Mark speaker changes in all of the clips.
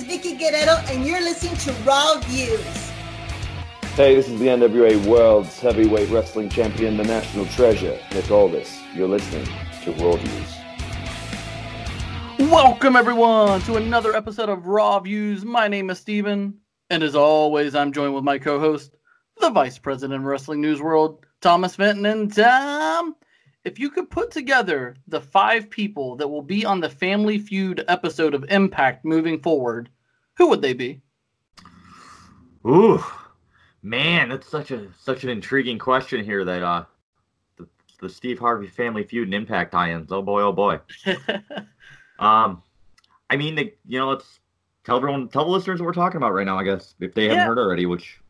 Speaker 1: is Vickie Guerrero, and you're listening to Raw Views.
Speaker 2: Hey, this is the NWA World's Heavyweight Wrestling Champion, the National Treasure, Nick Aldis. You're listening to Raw Views.
Speaker 3: Welcome, everyone, to another episode of Raw Views. My name is Stephen, and as always, I'm joined with my co host, the Vice President of Wrestling News World, Thomas Fenton. And Tom, if you could put together the five people that will be on the Family Feud episode of Impact moving forward, who would they be?
Speaker 4: Ooh, man, that's such a such an intriguing question here. That uh, the, the Steve Harvey Family Feud and Impact tie-ins. Oh boy, oh boy. um, I mean, the, you know, let's tell everyone, tell the listeners what we're talking about right now. I guess if they haven't heard already, which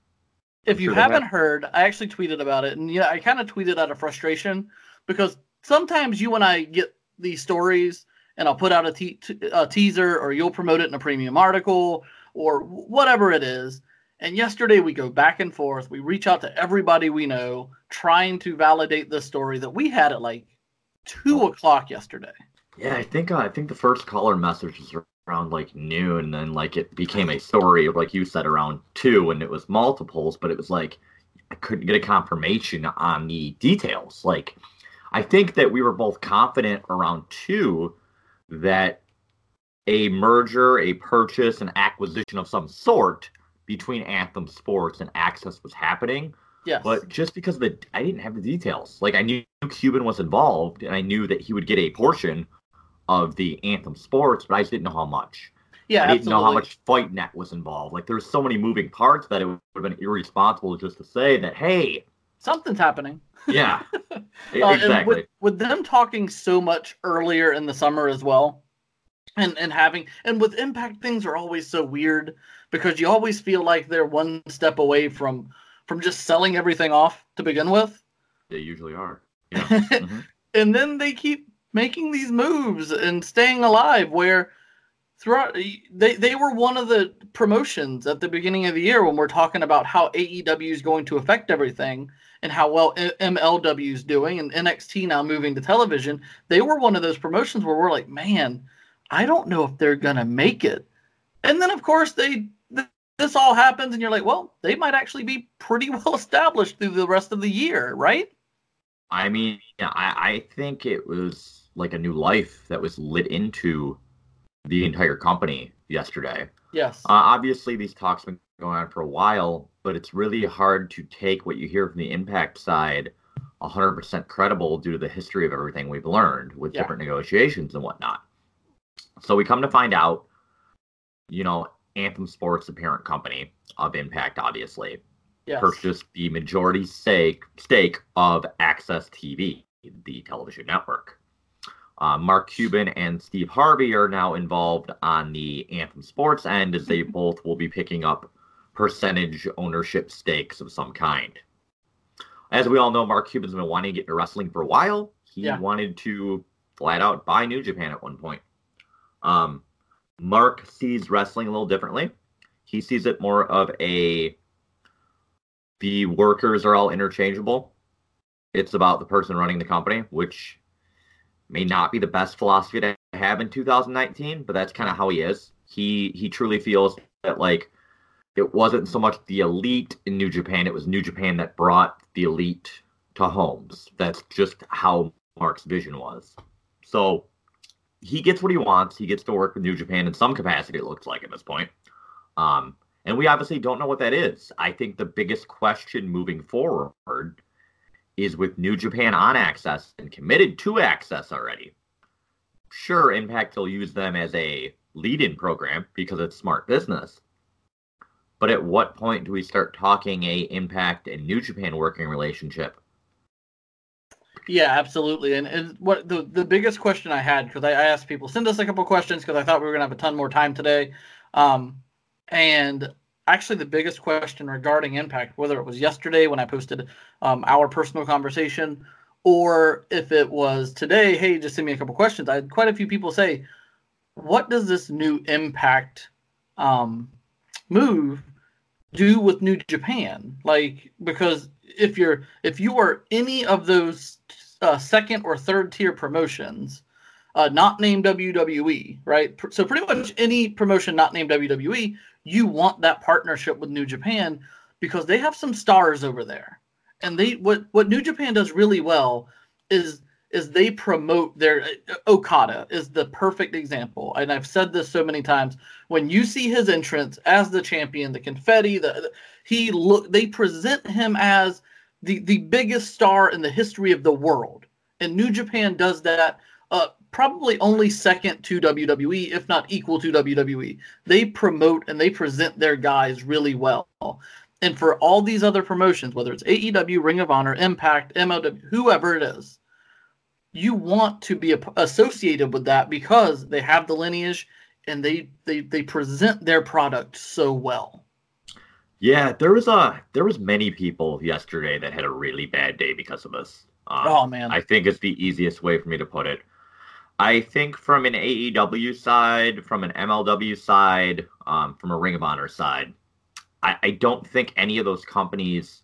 Speaker 3: if
Speaker 4: I'm
Speaker 3: you
Speaker 4: sure
Speaker 3: haven't
Speaker 4: have.
Speaker 3: heard, I actually tweeted about it, and yeah, I kind of tweeted out of frustration because sometimes you and I get these stories, and I'll put out a, te- a teaser, or you'll promote it in a premium article, or whatever it is. And yesterday we go back and forth. We reach out to everybody we know, trying to validate this story that we had at like two o'clock yesterday.
Speaker 4: Yeah, I think uh, I think the first caller message was around like noon, and then like it became a story, like you said, around two, and it was multiples, but it was like I couldn't get a confirmation on the details. Like, I think that we were both confident around two that a merger, a purchase, an acquisition of some sort between Anthem Sports and AXS was happening.
Speaker 3: Yes.
Speaker 4: But just because the I didn't have the details. Like I knew Cuban was involved, and I knew that he would get a portion of the Anthem Sports, but I just didn't know how much.
Speaker 3: yeah,
Speaker 4: I didn't
Speaker 3: absolutely.
Speaker 4: know how much Fight Net was involved. Like there's so many moving parts that it would have been irresponsible just to say that. Hey,
Speaker 3: Something's happening.
Speaker 4: yeah,
Speaker 3: Uh,
Speaker 4: exactly.
Speaker 3: with, with them talking so much earlier in the summer as well, and and having and with Impact things are always so weird because you always feel like they're one step away from from just selling everything off to begin with,
Speaker 4: they usually are. Yeah. mhm.
Speaker 3: and then they keep making these moves and staying alive. Where throughout they they were one of the promotions at the beginning of the year when we're talking about how AEW is going to affect everything and how well MLW is doing and NXT now moving to television, they were one of those promotions where we're like, man, I don't know if they're gonna make it. And then of course they th- this all happens and you're like, well, they might actually be pretty well established through the rest of the year, right?
Speaker 4: I mean, I, I think it was like a new life that was lit into the entire company yesterday.
Speaker 3: Yes.
Speaker 4: Uh, obviously, these talks been going on for a while, but it's really hard to take what you hear from the impact side 100% credible due to the history of everything we've learned with
Speaker 3: Yeah.
Speaker 4: different negotiations and whatnot. So we come to find out, you know, Anthem Sports, the parent company of Impact, obviously,
Speaker 3: yes.
Speaker 4: purchased the majority stake stake of AXS TV, the television network. Uh, Mark Cuban and Steve Harvey are now involved on the Anthem Sports end, as they both will be picking up percentage ownership stakes of some kind. As we all know, Mark Cuban's been wanting to get into wrestling for a while. He
Speaker 3: Yeah.
Speaker 4: wanted to flat out buy New Japan at one point. Um, Mark sees wrestling a little differently. He sees it more of a the workers are all interchangeable. It's about the person running the company, which may not be the best philosophy to have in 2019, but that's kind of how he is. He he truly feels that like it wasn't so much the elite in New Japan, it was New Japan that brought the elite to homes. That's just how Mark's vision was. So he gets what he wants. He gets to work with New Japan in some capacity, it looks like at this point. Um, and we obviously don't know what that is. I think the biggest question moving forward is with New Japan on AXS and committed to AXS already. Sure, Impact will use them as a lead in program because it's smart business. But at what point do we start talking a Impact and New Japan working relationship?
Speaker 3: Yeah, absolutely. And, and what the, the biggest question I had, because I, I asked people, send us a couple questions because I thought we were going to have a ton more time today. Um, and actually, the biggest question regarding impact, whether it was yesterday when I posted um, our personal conversation, or if it was today, hey, just send me a couple questions. I had quite a few people say, what does this new impact um, move do with New Japan? Like, because if you're if you are any of those uh, second or third tier promotions, uh, not named WWE, right? So pretty much any promotion not named WWE, you want that partnership with New Japan because they have some stars over there, and they what what New Japan does really well is is they promote their uh, Okada is the perfect example, and I've said this so many times. When you see his entrance as the champion, the confetti, the, the he look they present him as the the biggest star in the history of the world, and New Japan does that. Uh, probably only second to WWE, if not equal to WWE. They promote and they present their guys really well. And for all these other promotions, whether it's AEW, Ring of Honor, Impact, MLW, whoever it is, you want to be associated with that because they have the lineage and they they they present their product so well.
Speaker 4: Yeah, there was a there was many people yesterday that had a really bad day because of this.
Speaker 3: Um, oh man,
Speaker 4: I think it's the easiest way for me to put it. I think from an AEW side, from an MLW side, um, from a Ring of Honor side, I, I, don't think any of those companies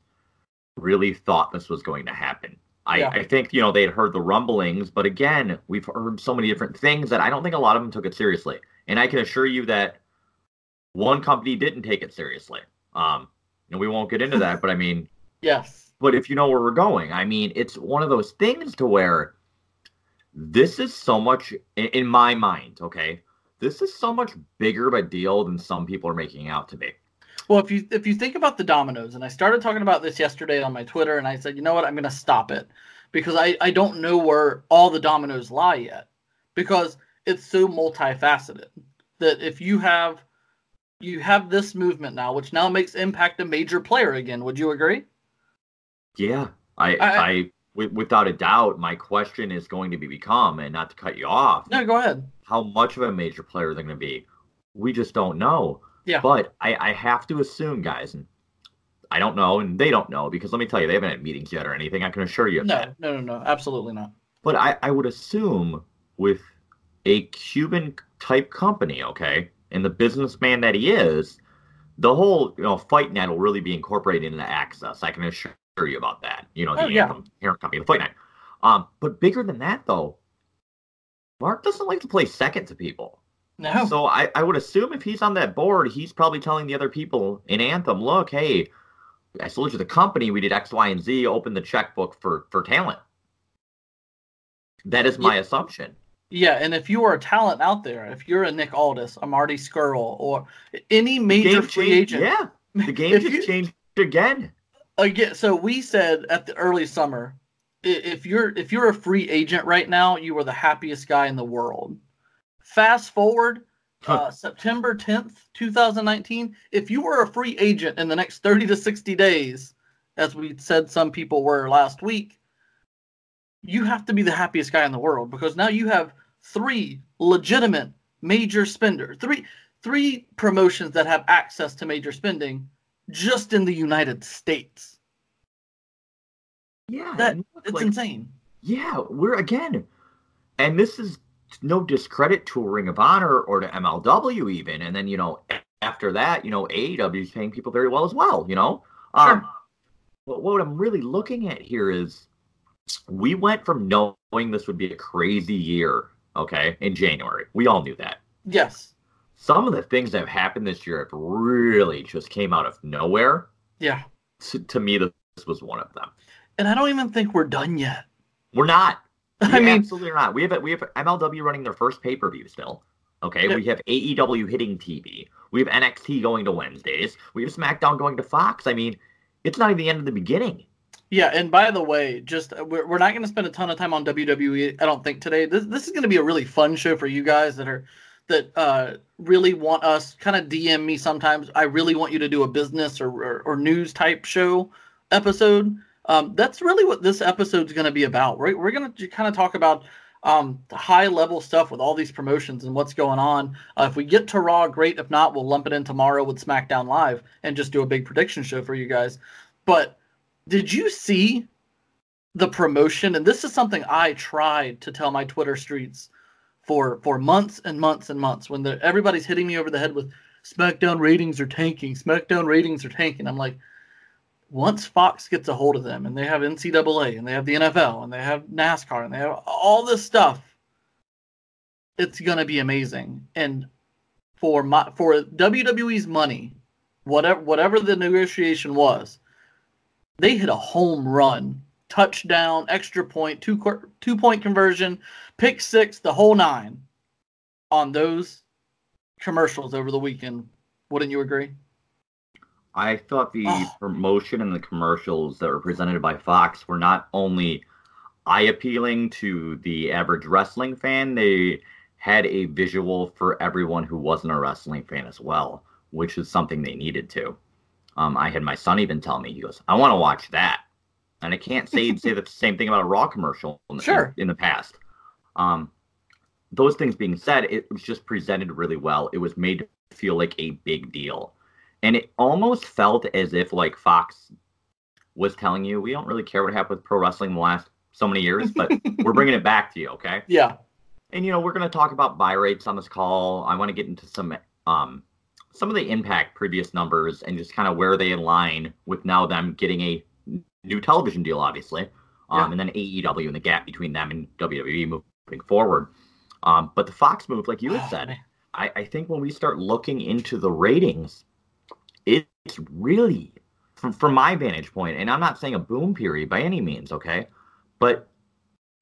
Speaker 4: really thought this was going to happen. I, yeah. I think you know they had heard the rumblings, but again, we've heard so many different things that I don't think a lot of them took it seriously. And I can assure you that one company didn't take it seriously. Um, and we won't get into that, but I mean,
Speaker 3: yes.
Speaker 4: But if you know where we're going, I mean, it's one of those things to where this is so much in my mind. Okay, this is so much bigger of a deal than some people are making out to be.
Speaker 3: Well, if you if you think about the dominoes, and I started talking about this yesterday on my Twitter, and I said, you know what, I'm going to stop it because I I don't know where all the dominoes lie yet because it's so multifaceted that if you have you have this movement now, which now makes Impact a major player again. Would you agree?
Speaker 4: Yeah, I I, I without a doubt, my question is going to be become, and not to cut you off.
Speaker 3: No, go ahead.
Speaker 4: How much of a major player they're going to be? We just don't know.
Speaker 3: Yeah.
Speaker 4: But I, I have to assume, guys, and I don't know, and they don't know because let me tell you, they haven't had meetings yet or anything. I can assure you.
Speaker 3: no, that. no, no, no, absolutely not.
Speaker 4: But I, I would assume with a Cuban type company, okay, and the businessman that he is, the whole you know fight net will really be incorporated into AXS. I can assure you about that. You know, the oh, yeah. parent company, the fight net. Um, but bigger than that, though, Mark doesn't like to play second to people.
Speaker 3: No.
Speaker 4: So I, I would assume if he's on that board, he's probably telling the other people in Anthem, look, hey, I sold you the company. We did X, Y, and Z. Open the checkbook for for talent. That is my
Speaker 3: yeah.
Speaker 4: assumption.
Speaker 3: Yeah, and if you are a talent out there, if you're a Nick Aldis, a Marty Scurll, or any major free
Speaker 4: changed,
Speaker 3: agent,
Speaker 4: yeah, the game just you, changed again.
Speaker 3: Again, so we said at the early summer, if you're if you're a free agent right now, you are the happiest guy in the world. Fast forward uh, September 10th, 2019. If you were a free agent in the next 30 to 60 days, as we said some people were last week, you have to be the happiest guy in the world because now you have three legitimate major spenders, three three promotions that have access to major spending just in the United States.
Speaker 4: Yeah,
Speaker 3: that it's like, insane.
Speaker 4: Yeah, we're again, and this is no discredit to a Ring of Honor or to MLW even. And then, you know, after that, you know, AEW is paying people very well as well, you know?
Speaker 3: Sure. Um,
Speaker 4: but what I'm really looking at here is we went from knowing this would be a crazy year, okay, in January. We all knew that.
Speaker 3: Yes.
Speaker 4: Some of the things that have happened this year have really just came out of nowhere.
Speaker 3: Yeah.
Speaker 4: To, to me, this was one of them.
Speaker 3: And I don't even think we're done yet.
Speaker 4: We're not.
Speaker 3: I mean,
Speaker 4: absolutely not. We have we have MLW running their first pay per view still. Okay, yeah. we have AEW hitting TV. We have NXT going to Wednesdays. We have SmackDown going to Fox. I mean, it's not even the end of the beginning.
Speaker 3: Yeah, and by the way, just uh, we're, we're not going to spend a ton of time on WWE. I don't think today. This this is going to be a really fun show for you guys that are that uh, really want us. Kind of DM me sometimes. I really want you to do a business or or, or news type show episode um, that's really what this episode is going to be about. We're, we're going to kind of talk about um, high level stuff with all these promotions and what's going on. Uh, if we get to Raw, great. If not, we'll lump it in tomorrow with SmackDown Live and just do a big prediction show for you guys. But did you see the promotion? And this is something I tried to tell my Twitter streets for for months and months and months when the, everybody's hitting me over the head with SmackDown ratings are tanking. SmackDown ratings are tanking. I'm like, once Fox gets a hold of them and they have NCAA and they have the NFL and they have NASCAR and they have all this stuff, it's gonna be amazing. And for my for WWE's money, whatever whatever the negotiation was, they hit a home run, touchdown, extra point, two two point conversion, pick six, the whole nine on those commercials over the weekend. Wouldn't you agree?
Speaker 4: I thought the
Speaker 3: Oh.
Speaker 4: promotion and the commercials that were presented by Fox were not only eye appealing to the average wrestling fan, they had a visual for everyone who wasn't a wrestling fan as well, which is something they needed to. Um, I had my son even tell me, he goes, I want to watch that. And I can't say say the same thing about a Raw commercial in,
Speaker 3: Sure.
Speaker 4: in, in the past. Um, those things being said, it was just presented really well. It was made to feel like a big deal. And it almost felt as if like Fox was telling you, we don't really care what happened with pro wrestling the last so many years, but we're bringing it back to you, okay?
Speaker 3: Yeah.
Speaker 4: And you know, we're going to talk about buy rates on this call. I want to get into some um some of the impact previous numbers and just kind of where they align with now them getting a new television deal, obviously, um,
Speaker 3: Yeah.
Speaker 4: and then AEW and the gap between them and WWE moving forward. Um, but the Fox move, like you had
Speaker 3: Oh,
Speaker 4: said. I, I think when we start looking into the ratings, it's really, from, from my vantage point, and I'm not saying a boom period by any means, okay? But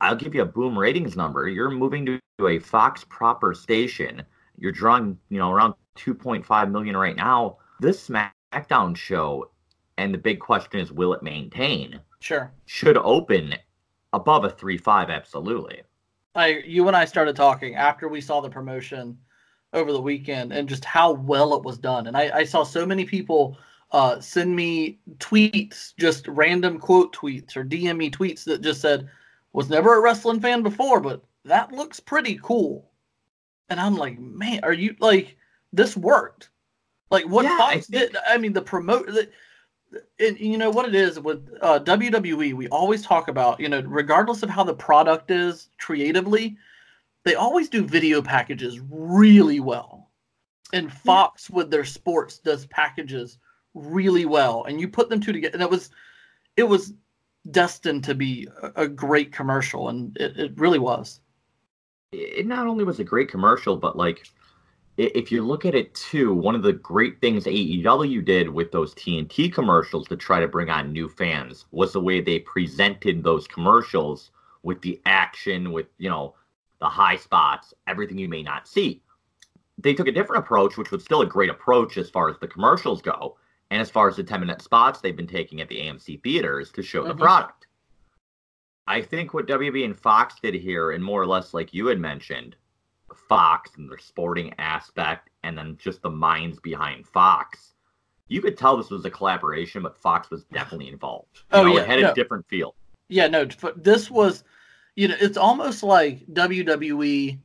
Speaker 4: I'll give you a boom ratings number. You're moving to a Fox proper station. You're drawing, you know, around 2.5 million right now. This SmackDown show, and the big question is, will it maintain?
Speaker 3: Sure.
Speaker 4: Should open above a 3.5, absolutely.
Speaker 3: I you and I started talking after we saw the promotion over the weekend and just how well it was done. And I, I saw so many people uh, send me tweets, just random quote tweets or DM me tweets that just said, was never a wrestling fan before, but that looks pretty cool. And I'm like, man, are you like this worked? Like what
Speaker 4: Yeah, I
Speaker 3: did? I mean, the promote. The, and you know what it is with uh, WWE, we always talk about, you know, regardless of how the product is creatively, they always do video packages really well. And Fox with their sports does packages really well. And you put them two together, and it was, it was destined to be a, a great commercial, and it, it really was.
Speaker 4: it not only was a great commercial, but like if you look at it too, one of the great things AEW did with those TNT commercials to try to bring on new fans was the way they presented those commercials with the action, with you know the high spots, everything you may not see. They took a different approach, which was still a great approach as far as the commercials go, and as far as the 10 minute spots they've been taking at the AMC theaters to show the
Speaker 3: Mhm.
Speaker 4: product. I think what WB and Fox did here, and more or less like you had mentioned, Fox and their sporting aspect, and then just the minds behind Fox. You could tell this was a collaboration, but Fox was definitely involved. You
Speaker 3: Oh,
Speaker 4: know,
Speaker 3: yeah,
Speaker 4: it had
Speaker 3: no.
Speaker 4: a different feel.
Speaker 3: Yeah, no, this was, you know, it's almost like WWE.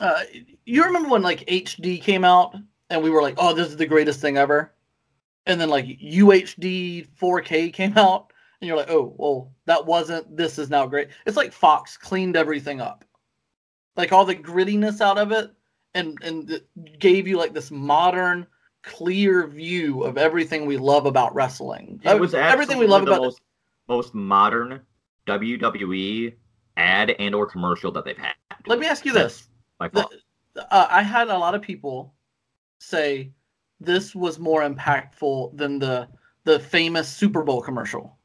Speaker 3: Uh, you remember when like HD came out and we were like, oh, this is the greatest thing ever? And then like UHD 4K came out and you're like, oh, well, that wasn't, this is now great. It's like Fox cleaned everything up. Like all the grittiness out of it and, and gave you like this modern, clear view of everything we love about wrestling.
Speaker 4: It was
Speaker 3: everything we love
Speaker 4: the
Speaker 3: about
Speaker 4: most, most modern WWE ad and or commercial that they've had.
Speaker 3: Let me ask you this. The- uh, I had a lot of people say this was more impactful than the the famous Super Bowl commercial,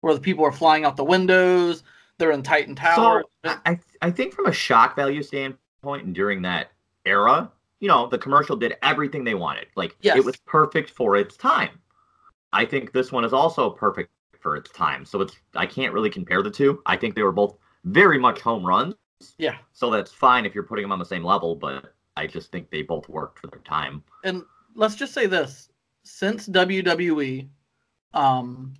Speaker 3: where the people are flying out the windows, they're in Titan Tower.
Speaker 4: So I, I think from a shock value standpoint, and during that era, you know, the commercial did everything they wanted. Like
Speaker 3: Yes.
Speaker 4: it was perfect for its time. I think this one is also perfect for its time. So it's I can't really compare the two. I think they were both very much home runs.
Speaker 3: yeah,
Speaker 4: So that's fine if you're putting them on the same level, but I just think they both worked for their time.
Speaker 3: and let's just say this: since WWE um,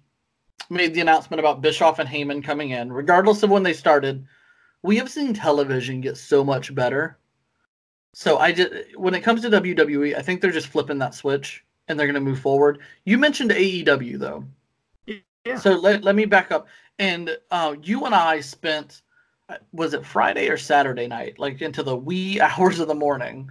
Speaker 3: made the announcement about Bischoff and Heyman coming in, regardless of when they started, we have seen television get so much better. So I just when it comes to WWE, I think they're just flipping that switch and they're going to move forward. You mentioned AEW though.
Speaker 4: Yeah.
Speaker 3: So let, let me back up. And uh, you and I spent, uh, was it Friday or Saturday night, like into the wee hours of the morning?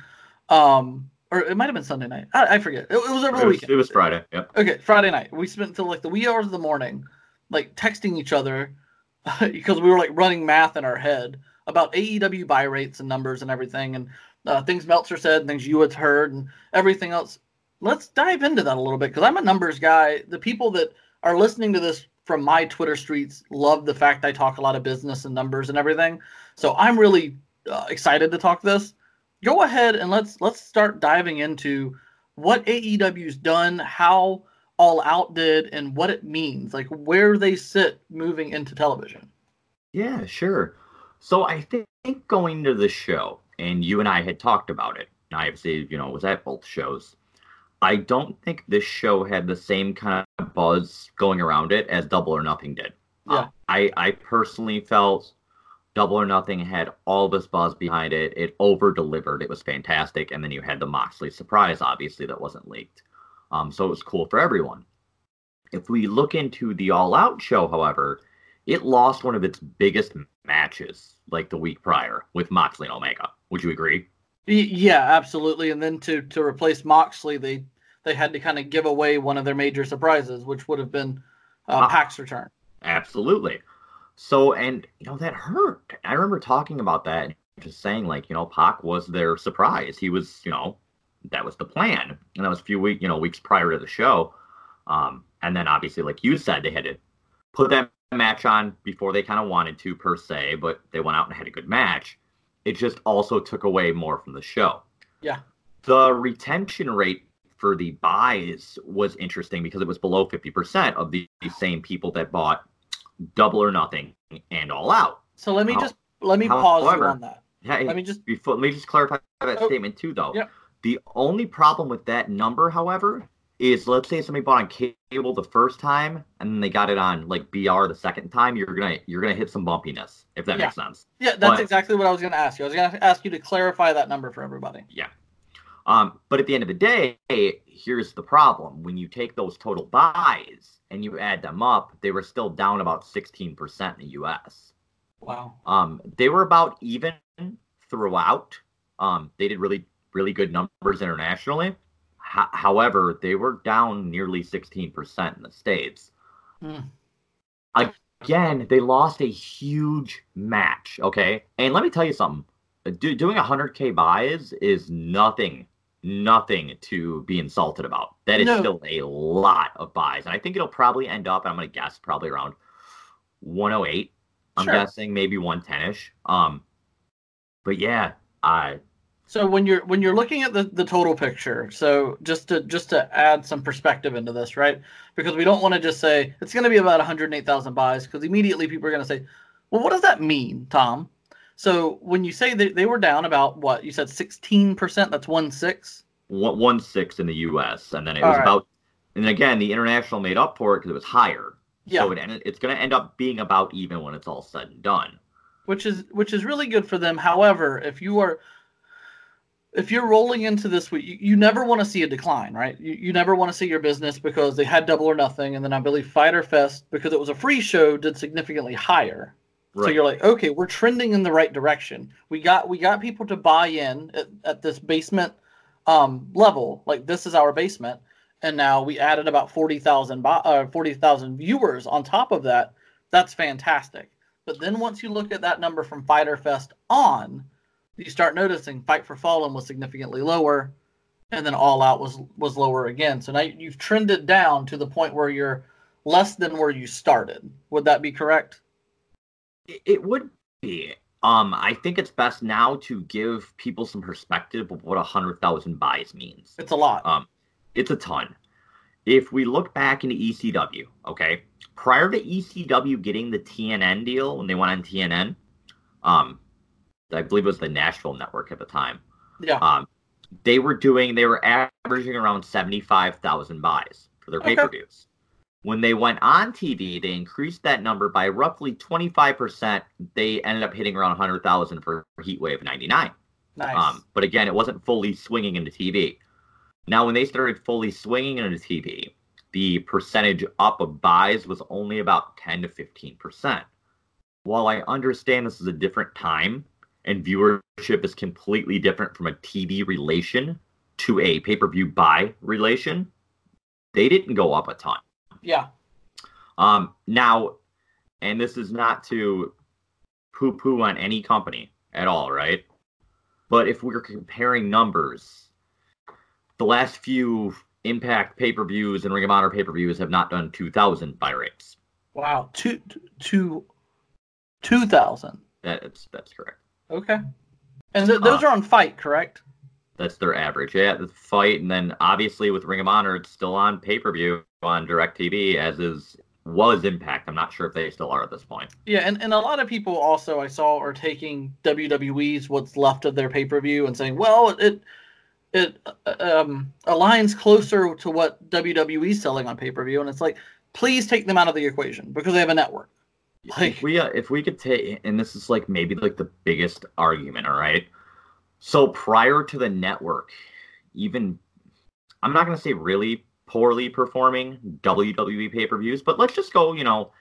Speaker 3: Um, or it might have been Sunday night. I, I forget. It, it was over
Speaker 4: It
Speaker 3: the
Speaker 4: was,
Speaker 3: weekend.
Speaker 4: it was Friday. Yep.
Speaker 3: Okay, Friday night. We spent until like the wee hours of the morning, like texting each other because we were like running math in our head about AEW buy rates and numbers and everything, and uh, things Meltzer said, and things you had heard, and everything else. Let's dive into that a little bit because I'm a numbers guy. The people that are listening to this from my Twitter streets love the fact I talk a lot of business and numbers and everything. So I'm really uh, excited to talk this. Go ahead and let's let's start diving into what AEW's done, how All Out did, and what it means, like where they sit moving into television.
Speaker 4: Yeah, sure. So I think going to the show, and you and I had talked about it. I obviously, you know, was at both shows. I don't think this show had the same kind of buzz going around it as Double or Nothing did.
Speaker 3: Yeah.
Speaker 4: Uh, I I personally felt Double or Nothing had all this buzz behind it. It over delivered. It was fantastic. And then you had the Moxley surprise, obviously, that wasn't leaked. Um, so it was cool for everyone. If we look into the All Out show, however, it lost one of its biggest matches like the week prior with Moxley and Omega. Would you agree?
Speaker 3: Yeah, absolutely. And then to to replace Moxley, they they had to kind of give away one of their major surprises, which would have been uh,
Speaker 4: Ah.
Speaker 3: Pac's return.
Speaker 4: Absolutely. So, and you know that hurt. I remember talking about that, just saying like, you know, Pac was their surprise. He was, you know, that was the plan, and that was a few weeks, you know, weeks prior to the show. Um, and then obviously, like you said, they had to put that match on before they kind of wanted to per se, but they went out and had a good match. It just also took away more from the show.
Speaker 3: Yeah.
Speaker 4: The retention rate for the buys was interesting because it was below 50% of the same people that bought double or nothing and all out.
Speaker 3: So let me
Speaker 4: How-
Speaker 3: just let me pause you on that. Let me just
Speaker 4: before, let me just clarify that
Speaker 3: Oh.
Speaker 4: statement too, though.
Speaker 3: Yep.
Speaker 4: The only problem with that number, however, is let's say somebody bought on cable the first time and then they got it on like BR the second time, you're gonna you're gonna hit some bumpiness if that
Speaker 3: Yeah.
Speaker 4: makes sense.
Speaker 3: yeah, that's
Speaker 4: But-
Speaker 3: exactly what I was to ask you. I was to ask you to clarify that number for everybody. Yeah.
Speaker 4: Um, but at the end of the day, here's the problem: when you take those total buys and you add them up, they were still down about 16% in the U.S.
Speaker 3: Wow.
Speaker 4: Um, they were about even throughout. Um, they did really, really good numbers internationally. Ho- however, they were down nearly 16% in the States.
Speaker 3: Hmm.
Speaker 4: Again, they lost a huge match. Okay. And let me tell you something Do, doing 100K buys is nothing, nothing to be insulted about. That is
Speaker 3: No.
Speaker 4: still a lot of buys. And I think it'll probably end up, I'm going to guess, probably around 108. I'm
Speaker 3: Sure.
Speaker 4: guessing maybe 110 ish. Um, but yeah, I
Speaker 3: So when you're when you're looking at the, the total picture, so just to just to add some perspective into this, right? Because we don't want to just say it's going to be about 108,000 buys, because immediately people are going to say, well, what does that mean, Tom? So when you say that they were down about what you said 16%, that's one six.
Speaker 4: one, one six in the U.S. and then it
Speaker 3: All
Speaker 4: was
Speaker 3: right.
Speaker 4: about, and again the international made up for it because it was higher.
Speaker 3: Yeah,
Speaker 4: So it, ended- it's going to end up being about even when it's all said and done.
Speaker 3: which is which is really good for them. However, if you are if you're rolling into this week, you, you never want to see a decline, right? You, you never want to see your business because they had double or nothing, and then I believe Fighter Fest because it was a free show did significantly higher. So you're like, okay, we're trending in the right direction. We got we got people to buy in at, at this basement um, level. Like this is our basement, and now we added about forty thousand uh, forty thousand viewers on top of that. That's fantastic. But then once you look at that number from Fighter Fest on, you start noticing Fight for Fallen was significantly lower, and then All Out was was lower again. So now you've trended down to the point where you're less than where you started. Would that be correct?
Speaker 4: It, would be. Um, I think it's best now to give people some perspective of what a hundred thousand buys means.
Speaker 3: It's a lot.
Speaker 4: Um, it's a ton. If we look back into ECW, okay, prior to ECW getting the TNN deal when they went on TNN, um, I believe it was the Nashville network at the time.
Speaker 3: yeah.
Speaker 4: Um, they were doing, they were averaging around seventy-five thousand buys for their
Speaker 3: Okay.
Speaker 4: pay-per-views. When they went on TV, they increased that number by roughly twenty-five percent. They ended up hitting around hundred thousand for Heatwave '99.
Speaker 3: nice.
Speaker 4: Um, but again, it wasn't fully swinging into TV. Now, when they started fully swinging into TV, the percentage up of buys was only about 10 to 15%. While I understand this is a different time and viewership is completely different from a TV relation to a pay per view buy relation, they didn't go up a ton.
Speaker 3: yeah.
Speaker 4: Um, now, and this is not to poo poo on any company at all, right? But if we're comparing numbers, the last few Impact pay per views and Ring of Honor pay per views have not done 2,000 buy rates.
Speaker 3: Wow, two two two thousand.
Speaker 4: That's that's correct.
Speaker 3: Okay, and th- those
Speaker 4: Uh,
Speaker 3: are on Fight, correct?
Speaker 4: That's their average. Yeah, the fight, and then obviously with Ring of Honor, it's still on pay per view on DirecTV, as is was Impact. I'm not sure if they still are at this point.
Speaker 3: Yeah, and, and a lot of people also I saw are taking WWE's what's left of their pay per view and saying, well, it it uh, um, aligns closer to what WWE's selling on pay per view, and it's like, please take them out of the equation because they have a network. Like,
Speaker 4: if we uh, if we could take, and this is like maybe like the biggest argument. All right. So prior to the network, even I'm not going to say really poorly performing WWE pay per views, but let's just go, you know,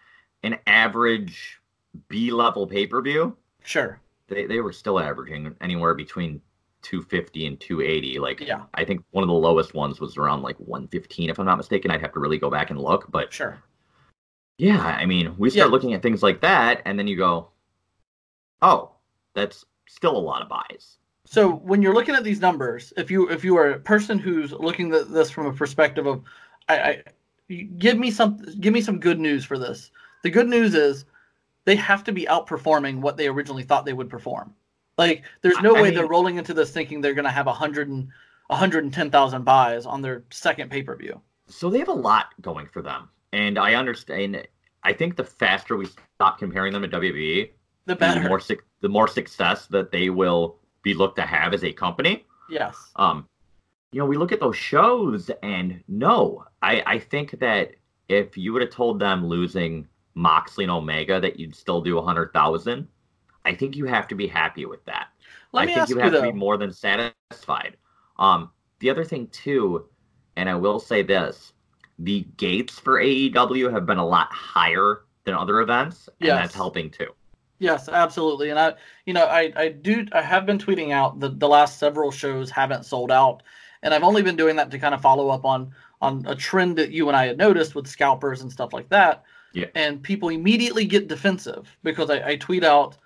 Speaker 4: an average B level pay per view.
Speaker 3: sure,
Speaker 4: They they were still averaging anywhere between 250 and 280. Like
Speaker 3: Yeah.
Speaker 4: I think one of the lowest ones was around like 115, if I'm not mistaken. I'd have to really go back and look, but
Speaker 3: sure.
Speaker 4: Yeah, I mean, we start
Speaker 3: Yeah.
Speaker 4: looking at things like that, and then you go, oh, that's still a lot of buys.
Speaker 3: So when you're looking at these numbers, if you if you are a person who's looking at this from a perspective of, I, I give me some give me some good news for this. The good news is they have to be outperforming what they originally thought they would perform. Like there's no
Speaker 4: I
Speaker 3: way
Speaker 4: mean-
Speaker 3: they're rolling into this thinking they're going to have a hundred and 110,000 buys on their second pay per view.
Speaker 4: So they have a lot going for them, and I understand. I think the faster we stop comparing them to WWE,
Speaker 3: The
Speaker 4: the
Speaker 3: better.
Speaker 4: more suc the more success that they will be looked to have as a company.
Speaker 3: yes.
Speaker 4: Um, you know, we look at those shows, and no, I I think that if you would have told them losing Moxley and Omega that you'd still do a hundred thousand, I think you have to be happy with that.
Speaker 3: Let
Speaker 4: I
Speaker 3: me
Speaker 4: think
Speaker 3: ask
Speaker 4: you
Speaker 3: you,
Speaker 4: have
Speaker 3: though.
Speaker 4: to be more than satisfied. Um, the other thing too, and I will say this: the gates for AEW have been a lot higher than other events, and
Speaker 3: Yes.
Speaker 4: that's helping too.
Speaker 3: Yes, absolutely. And I, you know, I, I do, I have been tweeting out that the last several shows haven't sold out, and I've only been doing that to kind of follow up on on a trend that you and I had noticed with scalpers and stuff like that.
Speaker 4: Yeah.
Speaker 3: And people immediately get defensive because I, I tweet out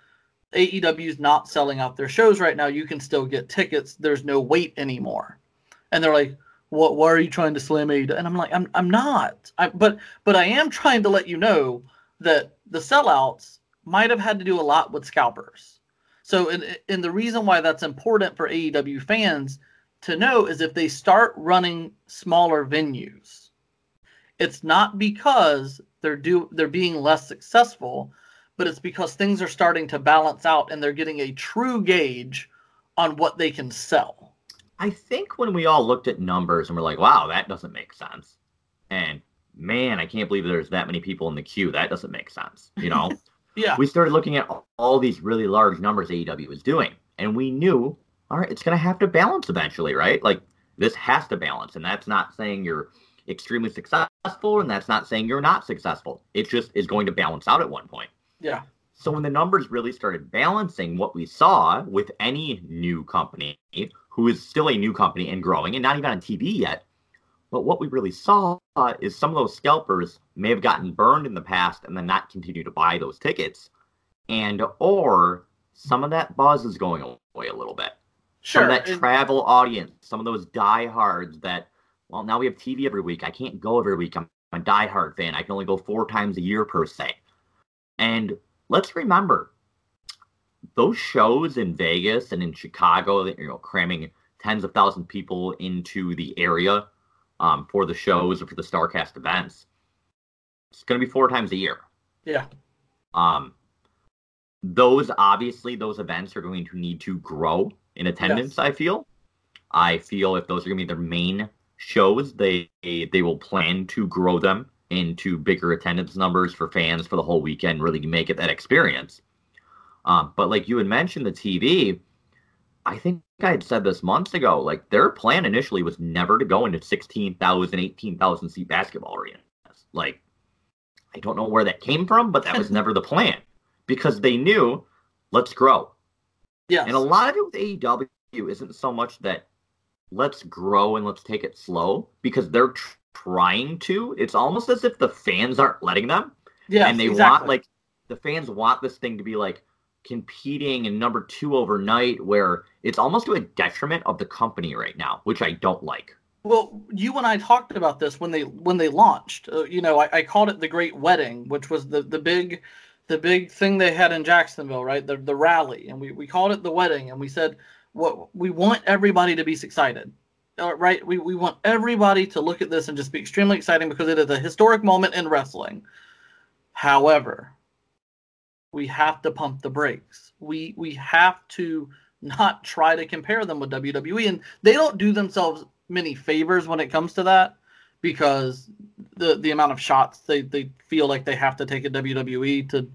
Speaker 3: AEW's not selling out their shows right now. You can still get tickets. There's no wait anymore. And they're like, "What? Why are you trying to slam AEW?" And I'm like, "I'm I'm not. I, but but I am trying to let you know that the sellouts might have had to do a lot with scalpers. So, and, and the reason why that's important for AEW fans to know is if they start running smaller venues, it's not because they're do they're being less successful, but it's because things are starting to balance out and they're getting a true gauge on what they can sell.
Speaker 4: I think when we all looked at numbers and we're like, "Wow, that doesn't make sense," and man, I can't believe there's that many people in the queue. That doesn't make sense. You know.
Speaker 3: Yeah.
Speaker 4: we started looking at all these really large numbers AEW was doing, and we knew, all right, it's going to have to balance eventually, right? Like this has to balance, and that's not saying you're extremely successful, and that's not saying you're not successful. It just is going to balance out at one point.
Speaker 3: Yeah.
Speaker 4: So when the numbers really started balancing, what we saw with any new company who is still a new company and growing, and not even on TV yet, but what we really saw is some of those scalpers may have gotten burned in the past and then not continue to buy those tickets, and or some of that buzz is going away a little bit.
Speaker 3: Sure.
Speaker 4: Some of that
Speaker 3: and-
Speaker 4: travel audience, some of those diehards that, well, now we have TV every week. I can't go every week. I'm a diehard fan. I can only go four times a year per se. And let's remember, those shows in Vegas and in Chicago, you know, cramming tens of thousands of people into the area um, for the shows or for the Starcast events. It's going to be four times a year.
Speaker 3: yeah.
Speaker 4: Um, those obviously those events are going to need to grow in attendance.
Speaker 3: Yes.
Speaker 4: I feel. I feel if those are going to be their main shows, they they will plan to grow them into bigger attendance numbers for fans for the whole weekend. Really make it that experience. Um, but like you had mentioned, the TV. I think I had said this months ago. Like their plan initially was never to go into 16,000, 18,000 seat basketball arenas. Like I don't know where that came from, but that was never the plan because they knew let's grow.
Speaker 3: Yeah.
Speaker 4: And a lot of it with AEW isn't so much that let's grow and let's take it slow because they're tr- trying to. It's almost as if the fans aren't letting them
Speaker 3: Yeah.
Speaker 4: and they
Speaker 3: exactly.
Speaker 4: want like the fans want this thing to be like competing in number two overnight, where it's almost to a detriment of the company right now, which I don't like.
Speaker 3: Well, you and I talked about this when they when they launched. Uh, you know, I, I called it the Great Wedding, which was the the big the big thing they had in Jacksonville, right? The the rally, and we, we called it the wedding, and we said what we want everybody to be excited, uh, right? We we want everybody to look at this and just be extremely exciting because it is a historic moment in wrestling. However, we have to pump the brakes. We we have to not try to compare them with WWE, and they don't do themselves many favors when it comes to that because the the amount of shots they, they feel like they have to take at WWE to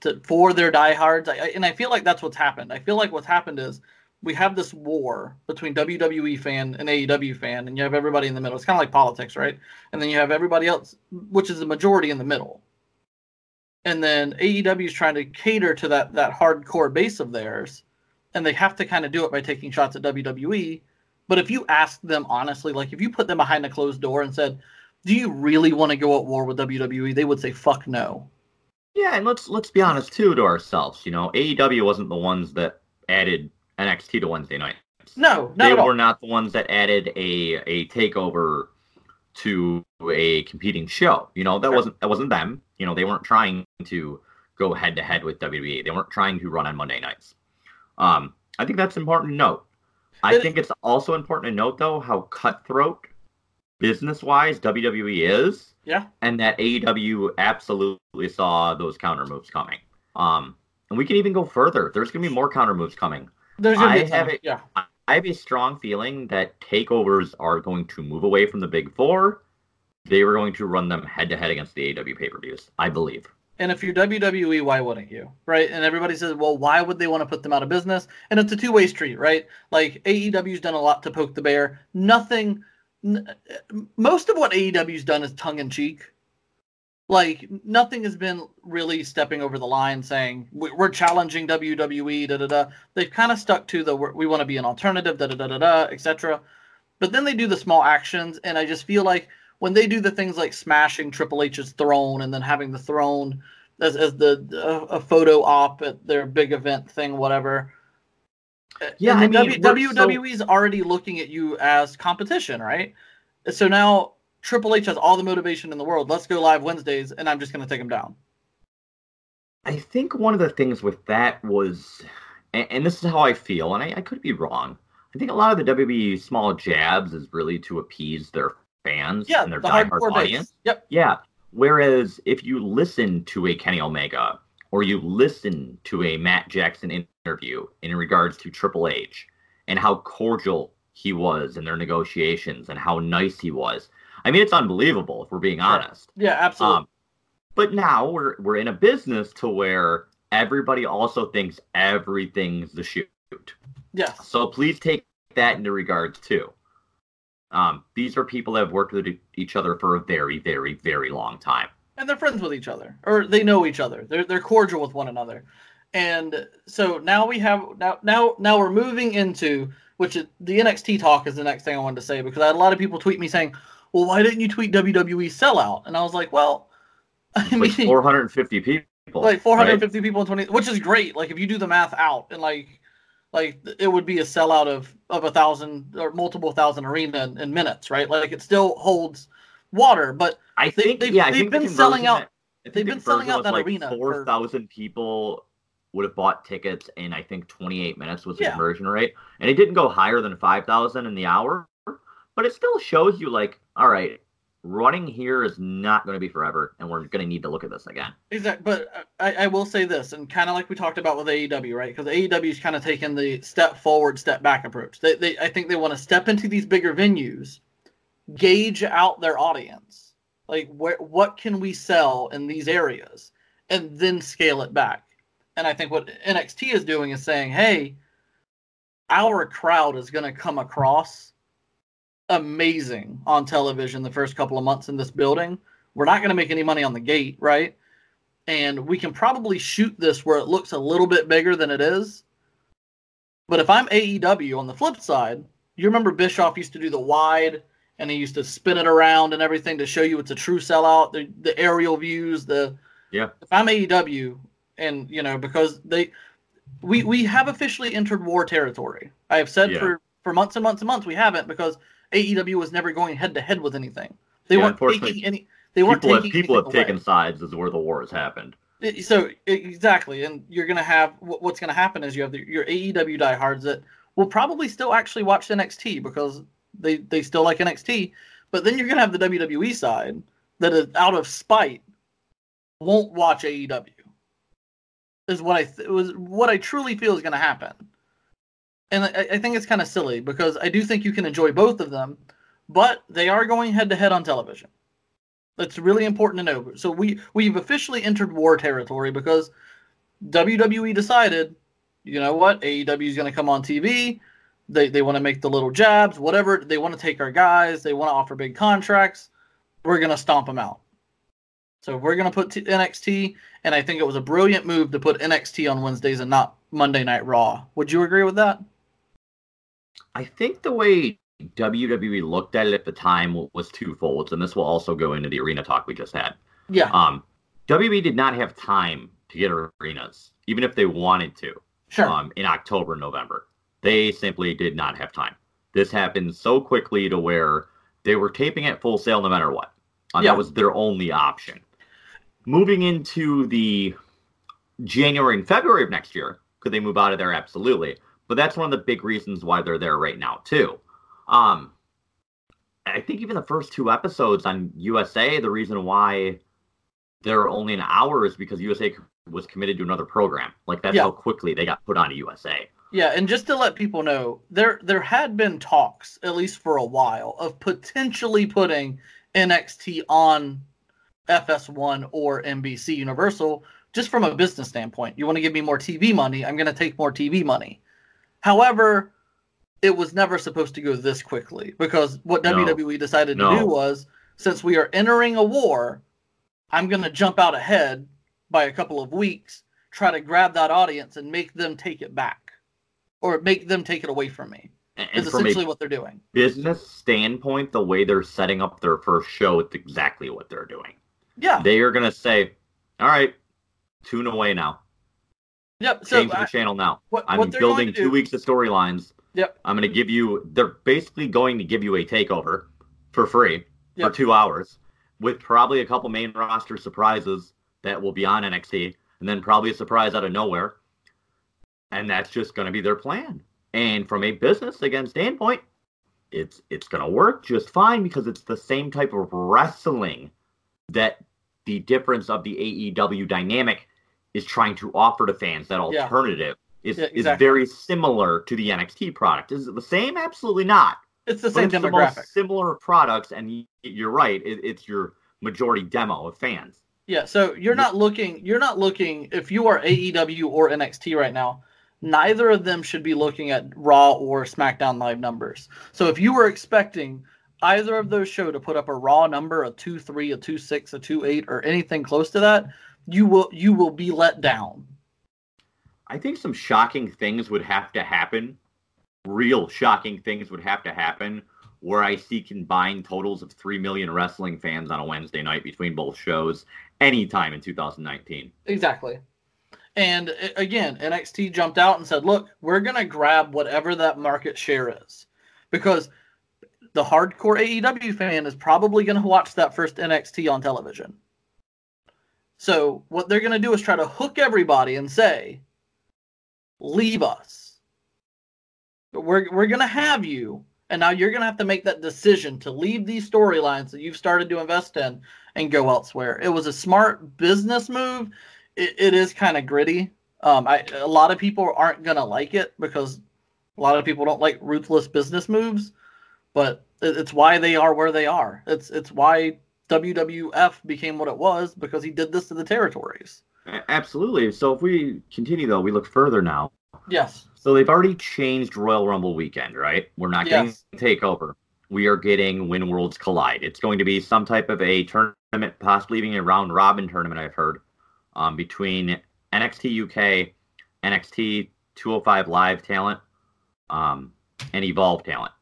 Speaker 3: to for their diehards. I, and I feel like that's what's happened. I feel like what's happened is we have this war between WWE fan and AEW fan, and you have everybody in the middle. It's kind of like politics, right? And then you have everybody else, which is the majority in the middle. And then AEW is trying to cater to that that hardcore base of theirs, and they have to kind of do it by taking shots at WWE but if you ask them honestly, like if you put them behind a closed door and said, "Do you really want to go at war with WWE?" they would say, "Fuck no."
Speaker 4: Yeah, and let's let's be honest too to ourselves. You know, AEW wasn't the ones that added NXT to Wednesday night.
Speaker 3: No,
Speaker 4: they
Speaker 3: were
Speaker 4: all. not the ones that added a a takeover to a competing show. You know, that wasn't that wasn't them. You know, they weren't trying to go head to head with WWE. They weren't trying to run on Monday nights. Um, I think that's important to note. I think it's also important to note though how cutthroat business wise WWE is.
Speaker 3: Yeah.
Speaker 4: And that AEW absolutely saw those counter moves coming. Um and we can even go further. There's gonna be more counter moves coming.
Speaker 3: There's
Speaker 4: I
Speaker 3: have a, yeah.
Speaker 4: I have a strong feeling that takeovers are going to move away from the big four. They were going to run them head to head against the AEW pay per views, I believe.
Speaker 3: And if you're WWE, why wouldn't you? Right? And everybody says, well, why would they want to put them out of business? And it's a two way street, right? Like AEW's done a lot to poke the bear. Nothing, n- most of what AEW's done is tongue in cheek. Like nothing has been really stepping over the line saying we're challenging WWE, da da da. They've kind of stuck to the we want to be an alternative, da da da da da, etc. But then they do the small actions, and I just feel like when they do the things like smashing Triple H's throne and then having the throne as, as the a, a photo op at their big event thing, whatever.
Speaker 4: Yeah, I mean,
Speaker 3: w, WWE's so... already looking at you as competition, right? So now Triple H has all the motivation in the world. Let's go live Wednesdays, and I'm just going to take him down.
Speaker 4: I think one of the things with that was, and, and this is how I feel, and I, I could be wrong. I think a lot of the WWE small jabs is really to appease their fans
Speaker 3: yeah,
Speaker 4: and their
Speaker 3: the
Speaker 4: diehard audience.
Speaker 3: Base. Yep.
Speaker 4: Yeah. Whereas if you listen to a Kenny Omega or you listen to a Matt Jackson interview in regards to Triple H and how cordial he was in their negotiations and how nice he was. I mean, it's unbelievable if we're being honest.
Speaker 3: Yeah, absolutely. Um,
Speaker 4: but now we're we're in a business to where everybody also thinks everything's the shoot.
Speaker 3: Yeah.
Speaker 4: So please take that into regards too. Um, these are people that have worked with each other for a very, very, very long time.
Speaker 3: And they're friends with each other, or they know each other. They're they're cordial with one another. And so now we have now now now we're moving into which is, the NXT talk is the next thing I wanted to say because I had a lot of people tweet me saying, "Well, why didn't you tweet WWE sellout?" And I was like, "Well,
Speaker 4: I mean, like 450 people,
Speaker 3: like 450 right? people in 20, which is great. Like if you do the math out and like like it would be a sellout of of a thousand or multiple thousand arena in, in minutes, right? Like it still holds water, but
Speaker 4: I think they, have yeah,
Speaker 3: they've been the selling out. They've been selling out that
Speaker 4: like
Speaker 3: arena.
Speaker 4: Four thousand people would have bought tickets in I think 28 minutes was the yeah. conversion rate, and it didn't go higher than 5,000 in the hour, but it still shows you like, all right, running here is not going to be forever, and we're going to need to look at this again.
Speaker 3: Exactly, but uh, I, I will say this, and kind of like we talked about with AEW, right? Because AEW is kind of taking the step forward, step back approach. They, they, I think they want to step into these bigger venues, gauge out their audience, like where, what can we sell in these areas, and then scale it back. And I think what NXT is doing is saying, hey, our crowd is going to come across amazing on television the first couple of months in this building. We're not going to make any money on the gate, right? And we can probably shoot this where it looks a little bit bigger than it is. But if I'm AEW on the flip side, you remember Bischoff used to do the wide and he used to spin it around and everything to show you it's a true sellout, the, the aerial views, the
Speaker 4: Yeah.
Speaker 3: If I'm AEW and you know because they we we have officially entered war territory. I have said
Speaker 4: Yeah.
Speaker 3: for for months and months and months we haven't because AEW was never going head to head with anything. They
Speaker 4: Yeah,
Speaker 3: weren't taking any. They weren't
Speaker 4: people have,
Speaker 3: taking
Speaker 4: people have
Speaker 3: away.
Speaker 4: taken sides is where the war has happened.
Speaker 3: So exactly, and you're gonna have what's gonna happen is you have the, your AEW diehards that will probably still actually watch NXT because they they still like NXT, but then you're gonna have the WWE side that is out of spite won't watch AEW. Is what I th- was what I truly feel is gonna happen, and I, I think it's kind of silly because I do think you can enjoy both of them, but they are going head to head on television. That's really important to know. So we we've officially entered war territory because WWE decided, you know what, AEW is going to come on TV. They they want to make the little jabs, whatever. They want to take our guys. They want to offer big contracts. We're going to stomp them out. So we're going to put NXT, and I think it was a brilliant move to put NXT on Wednesdays and not Monday Night Raw. Would you agree with that?
Speaker 4: I think the way WWE looked at it at the time was twofold, and this will also go into the arena talk we just had.
Speaker 3: Yeah,
Speaker 4: Um, WWE did not have time to get arenas, even if they wanted to,
Speaker 3: sure.
Speaker 4: um, in October, and November. They simply did not have time. This happened so quickly to where they were taping at Full Sail no matter what. Uh,
Speaker 3: Yeah.
Speaker 4: That was their only option. Moving into the January and February of next year, could they move out of there? Absolutely. But that's one of the big reasons why they're there right now, too. Um, I think even the first two episodes on USA, the reason why they're only an hour is because USA was committed to another program. Like that's
Speaker 3: Yeah.
Speaker 4: how quickly they got put onto USA.
Speaker 3: Yeah, and just to let people know, there there had been talks, at least for a while, of potentially putting NXT on FS1 or NBC Universal, just from a business standpoint. You want to give me more TV money, I'm going to take more TV money. However, it was never supposed to go this quickly because what
Speaker 4: No.
Speaker 3: WWE decided to
Speaker 4: No.
Speaker 3: do was, since we are entering a war, I'm going to jump out ahead by a couple of weeks, try to grab that audience and make them take it back or make them take it away from me.
Speaker 4: And,
Speaker 3: Is essentially what they're doing.
Speaker 4: business standpoint, the way they're setting up their first show, it's exactly what they're doing.
Speaker 3: Yeah.
Speaker 4: They are going to say, "All right, tune away now.
Speaker 3: Yep. So
Speaker 4: Change the
Speaker 3: I-
Speaker 4: channel now.
Speaker 3: what,
Speaker 4: I'm
Speaker 3: what
Speaker 4: building two
Speaker 3: do,
Speaker 4: weeks of storylines.
Speaker 3: Yep.
Speaker 4: I'm going to give you. They're basically going to give you a takeover for free
Speaker 3: Yep.
Speaker 4: for two hours, with probably a couple main roster surprises that will be on NXT, and then probably a surprise out of nowhere. And that's just going to be their plan. And from a business again standpoint, it's it's going to work just fine because it's the same type of wrestling that the difference of the AEW dynamic is trying to offer to fans. That
Speaker 3: Yeah.
Speaker 4: alternative is,
Speaker 3: Yeah,
Speaker 4: is very similar to the NXT product. Is it the same? Absolutely not.
Speaker 3: It's the same
Speaker 4: it's the
Speaker 3: demographic.
Speaker 4: most similar products, and you're right. It, it's your majority demo of fans.
Speaker 3: Yeah, so you're not looking you're not looking if you are AEW or NXT right now, neither of them should be looking at Raw or SmackDown live numbers. So if you were expecting either of those show to put up a raw number, a 2-3, a 2-6, a 2-8 or anything close to that, you will you will be let down.
Speaker 4: I think some shocking things would have to happen. Real shocking things would have to happen where I see combined totals of 3 million wrestling fans on a Wednesday night between both shows anytime in 2019.
Speaker 3: Exactly. And again, NXT jumped out and said, "Look, we're going to grab whatever that market share is." Because the hardcore AEW fan is probably going to watch that first NXT on television. So, what they're going to do is try to hook everybody and say, "Leave us. We're we're going to have you, and now you're going to have to make that decision to leave these storylines that you've started to invest in and go elsewhere." It was a smart business move it, it is kind of gritty. Um, I a lot of people aren't gonna like it because a lot of people don't like ruthless business moves, but it, it's why they are where they are. It's it's why WWF became what it was because he did this to the territories.
Speaker 4: Absolutely. So if we continue though, we look further now.
Speaker 3: Yes.
Speaker 4: So they've already changed Royal Rumble weekend, right? We're not getting
Speaker 3: Yes.
Speaker 4: takeover. We are getting When Worlds Collide. It's going to be some type of a tournament, possibly even a round robin tournament. I've heard um, between NXT UK, NXT 205 Live talent, um, and Evolve talent.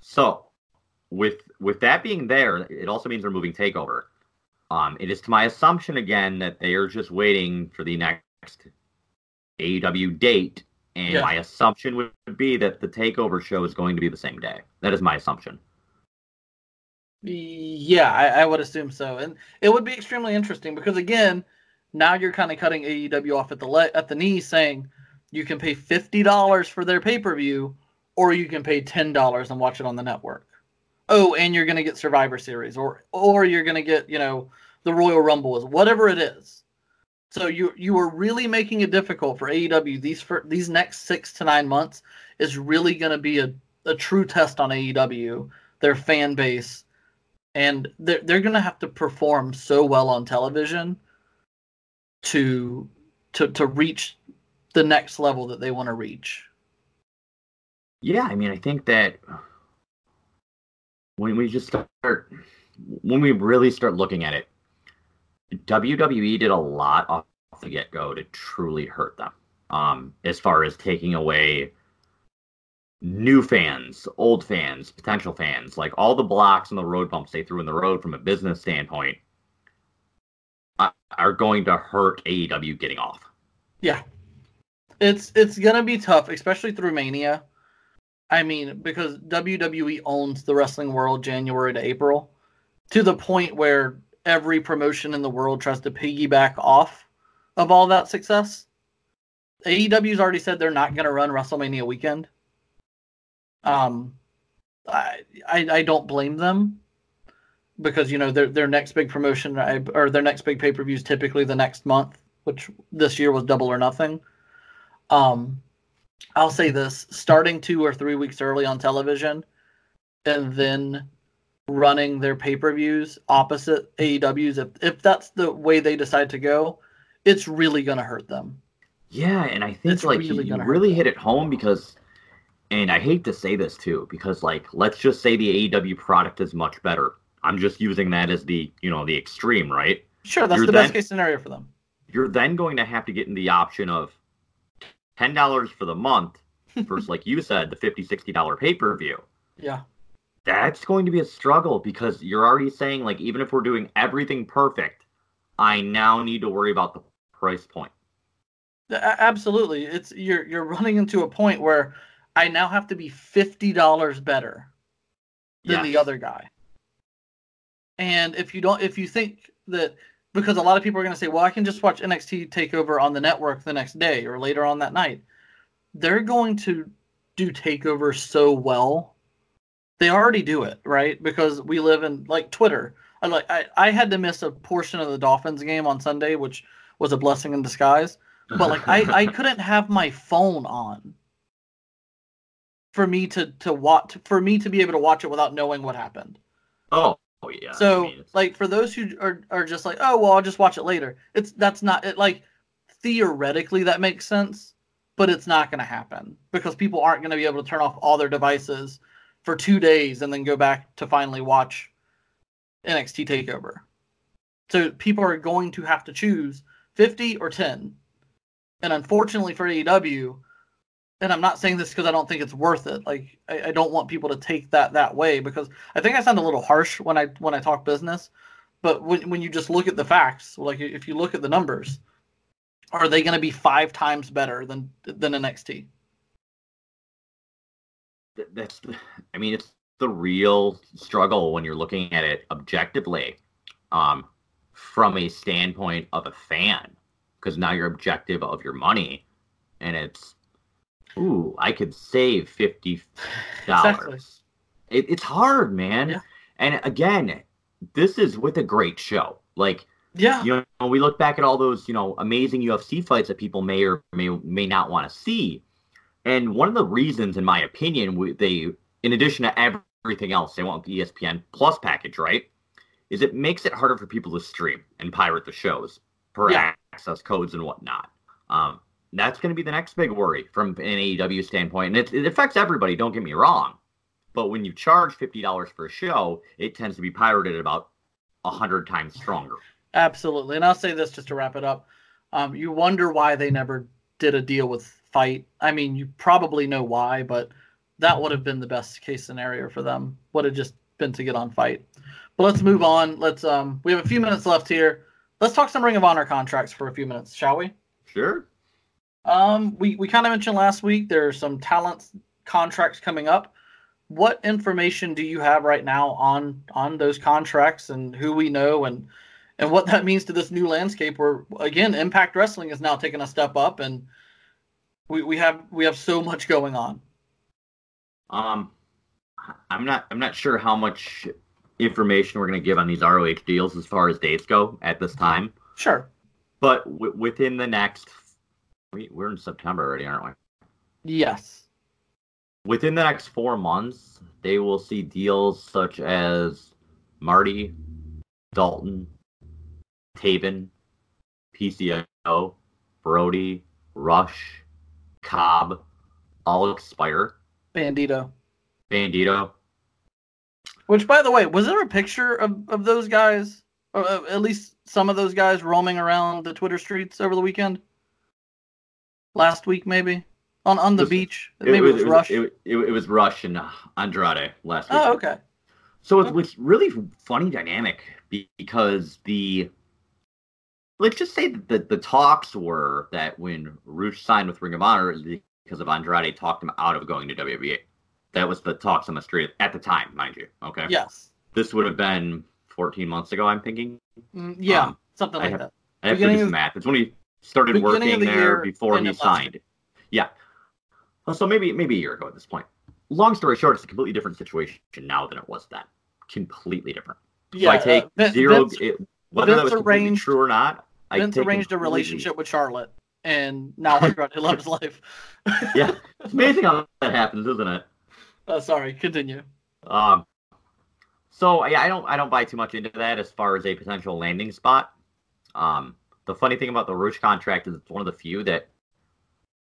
Speaker 4: So, with with that being there, it also means they're moving Takeover. Um, it is to my assumption again that they are just waiting for the next AEW date, and
Speaker 3: Yeah.
Speaker 4: my assumption would be that the takeover show is going to be the same day. That is my assumption.
Speaker 3: Yeah, I, I would assume so, and it would be extremely interesting because again, now you're kind of cutting AEW off at the le- at the knee, saying you can pay fifty dollars for their pay per view, or you can pay ten dollars and watch it on the network. Oh, and you're gonna get Survivor Series, or or you're gonna get you know the Royal Rumble, is whatever it is. So you you are really making it difficult for AEW. These for these next six to nine months is really going to be a, a true test on AEW, their fan base, and they're they're going to have to perform so well on television to to to reach the next level that they want to reach.
Speaker 4: Yeah, I mean, I think that when we just start, when we really start looking at it, WWE did a lot off the get go to truly hurt them. Um, as far as taking away new fans, old fans, potential fans, like all the blocks and the road bumps they threw in the road from a business standpoint, uh, are going to hurt AEW getting off.
Speaker 3: Yeah. It's it's gonna be tough, especially through Mania. I mean, because WWE owns the wrestling world January to April, to the point where every promotion in the world tries to piggyback off of all that success. AEW's already said they're not gonna run WrestleMania weekend. Um I I, I don't blame them because you know their their next big promotion or their next big pay per view is typically the next month, which this year was double or nothing. Um, I'll say this: starting two or three weeks early on television, and then running their pay per views opposite AEW's, if if that's the way they decide to go, it's really going to hurt them.
Speaker 4: Yeah, and I think
Speaker 3: It's
Speaker 4: like
Speaker 3: really
Speaker 4: you really hit it home because, and I hate to say this too, because like let's just say the AEW product is much better. I'm just using that as the you know the extreme, right?
Speaker 3: Sure, that's
Speaker 4: You're
Speaker 3: the best case scenario for them.
Speaker 4: You're then going to have to get in the option of ten dollars for the month versus like you said the 50 60 dollar pay per view.
Speaker 3: Yeah,
Speaker 4: That's going to be a struggle because you're already saying like even if we're doing everything perfect, I now need to worry about the price point.
Speaker 3: Absolutely. It's you're you're running into a point where I now have to be fifty dollars better than the other guy. And if you don't, if you think that, because a lot of people are going to say, well, I can just watch NXT Takeover on the network the next day or later on that night. They're going to do Takeover so well. They already do it, right? Because we live in like Twitter. I like I, I had to miss a portion of the Dolphins game on Sunday, which was a blessing in disguise. But like I, I couldn't have my phone on for me to to watch for me to be able to watch it without knowing what happened.
Speaker 4: oh oh, yeah. I
Speaker 3: So,
Speaker 4: mean,
Speaker 3: like for those who are are just like, oh well, I'll just watch it later. It's that's not it. Like theoretically, that makes sense, but it's not going to happen because people aren't going to be able to turn off all their devices for two days and then go back to finally watch NXT Takeover. So people are going to have to choose fifty or ten, and unfortunately for AEW. And I'm not saying this because I don't think it's worth it. Like I, I don't want people to take that that way because I think I sound a little harsh when I when I talk business, but when when you just look at the facts, like if you look at the numbers, are they going to be five times better than than NXT?
Speaker 4: th- that's i mean it's the real struggle when you're looking at it objectively um from a standpoint of a fan because now you're objective of your money and it's ooh i could save 50 dollars
Speaker 3: Exactly.
Speaker 4: it, it's hard man
Speaker 3: Yeah.
Speaker 4: and again this is with a great show like
Speaker 3: Yeah,
Speaker 4: you know, we look back at all those, you know, amazing UFC fights that people may or may may not want to see. And one of the reasons, in my opinion, we, they, in addition to everything else, they want the ESPN Plus package, right? Is it makes it harder for people to stream and pirate the shows per
Speaker 3: Yeah.
Speaker 4: access codes and whatnot. Um, that's going to be the next big worry from an AEW standpoint, and it, it affects everybody. Don't get me wrong, but when you charge fifty dollars for a show, it tends to be pirated about a hundred times stronger.
Speaker 3: absolutely. And I'll say this just to wrap it up. Um, you wonder why they never did a deal with FITE. I mean, you probably know why, but that would have been the best case scenario for them. Would have just been to get on FITE. But let's move on. Let's um, we have a few minutes left here. Let's talk some Ring of Honor contracts for a few minutes, shall we?
Speaker 4: Sure.
Speaker 3: Um, we we kind of mentioned last week there are some talent contracts coming up. What information do you have right now on on those contracts and who we know and and what that means to this new landscape where again Impact Wrestling is now taking a step up and we, we have we have so much going on.
Speaker 4: Um, I'm not I'm not sure how much information we're going to give on these ROH deals as far as dates go at this time.
Speaker 3: Sure.
Speaker 4: But w- within the next, we, we're in September already, aren't we?
Speaker 3: Yes.
Speaker 4: Within the next four months, they will see deals such as Marty, Dalton, Taven, PCO, Brody, Rush, Cobb, all expire.
Speaker 3: Bandido.
Speaker 4: Bandido.
Speaker 3: Which, by the way, was there a picture of, of those guys, or uh, at least some of those guys roaming around the Twitter streets over the weekend? Last week, maybe on on the
Speaker 4: was-
Speaker 3: beach. Maybe it was,
Speaker 4: it
Speaker 3: Rush.
Speaker 4: It, it, it was Rush and uh, Andrade last week.
Speaker 3: oh, okay.
Speaker 4: So it's, it's really funny dynamic because the let's just say that the, the talks were that when Rush signed with Ring of Honor it because of Andrade talked him out of going to WWE. That was the talks on the street at the time, mind you. Okay.
Speaker 3: Yes.
Speaker 4: This would have been 14 months ago, I'm thinking.
Speaker 3: Mm, yeah.
Speaker 4: Um,
Speaker 3: something like
Speaker 4: have-
Speaker 3: that.
Speaker 4: I have to do some math. It's when he started
Speaker 3: Beginning
Speaker 4: working
Speaker 3: the
Speaker 4: there
Speaker 3: year,
Speaker 4: before he signed. Yeah. Well, So maybe maybe a year ago at this point. Long story short, it's a completely different situation now than it was then. Completely different.
Speaker 3: Yeah.
Speaker 4: so I take
Speaker 3: uh,
Speaker 4: zero.
Speaker 3: Vince,
Speaker 4: it, whether that was
Speaker 3: arranged-
Speaker 4: true or not, I
Speaker 3: Vince arranged a relationship with Charlotte, and now Andrade his life.
Speaker 4: Yeah, it's amazing how that happens, isn't it?
Speaker 3: Uh, sorry. Continue.
Speaker 4: Um, so yeah, I don't I don't buy too much into that as far as a potential landing spot. Um, the funny thing about the Rush contract is it's one of the few that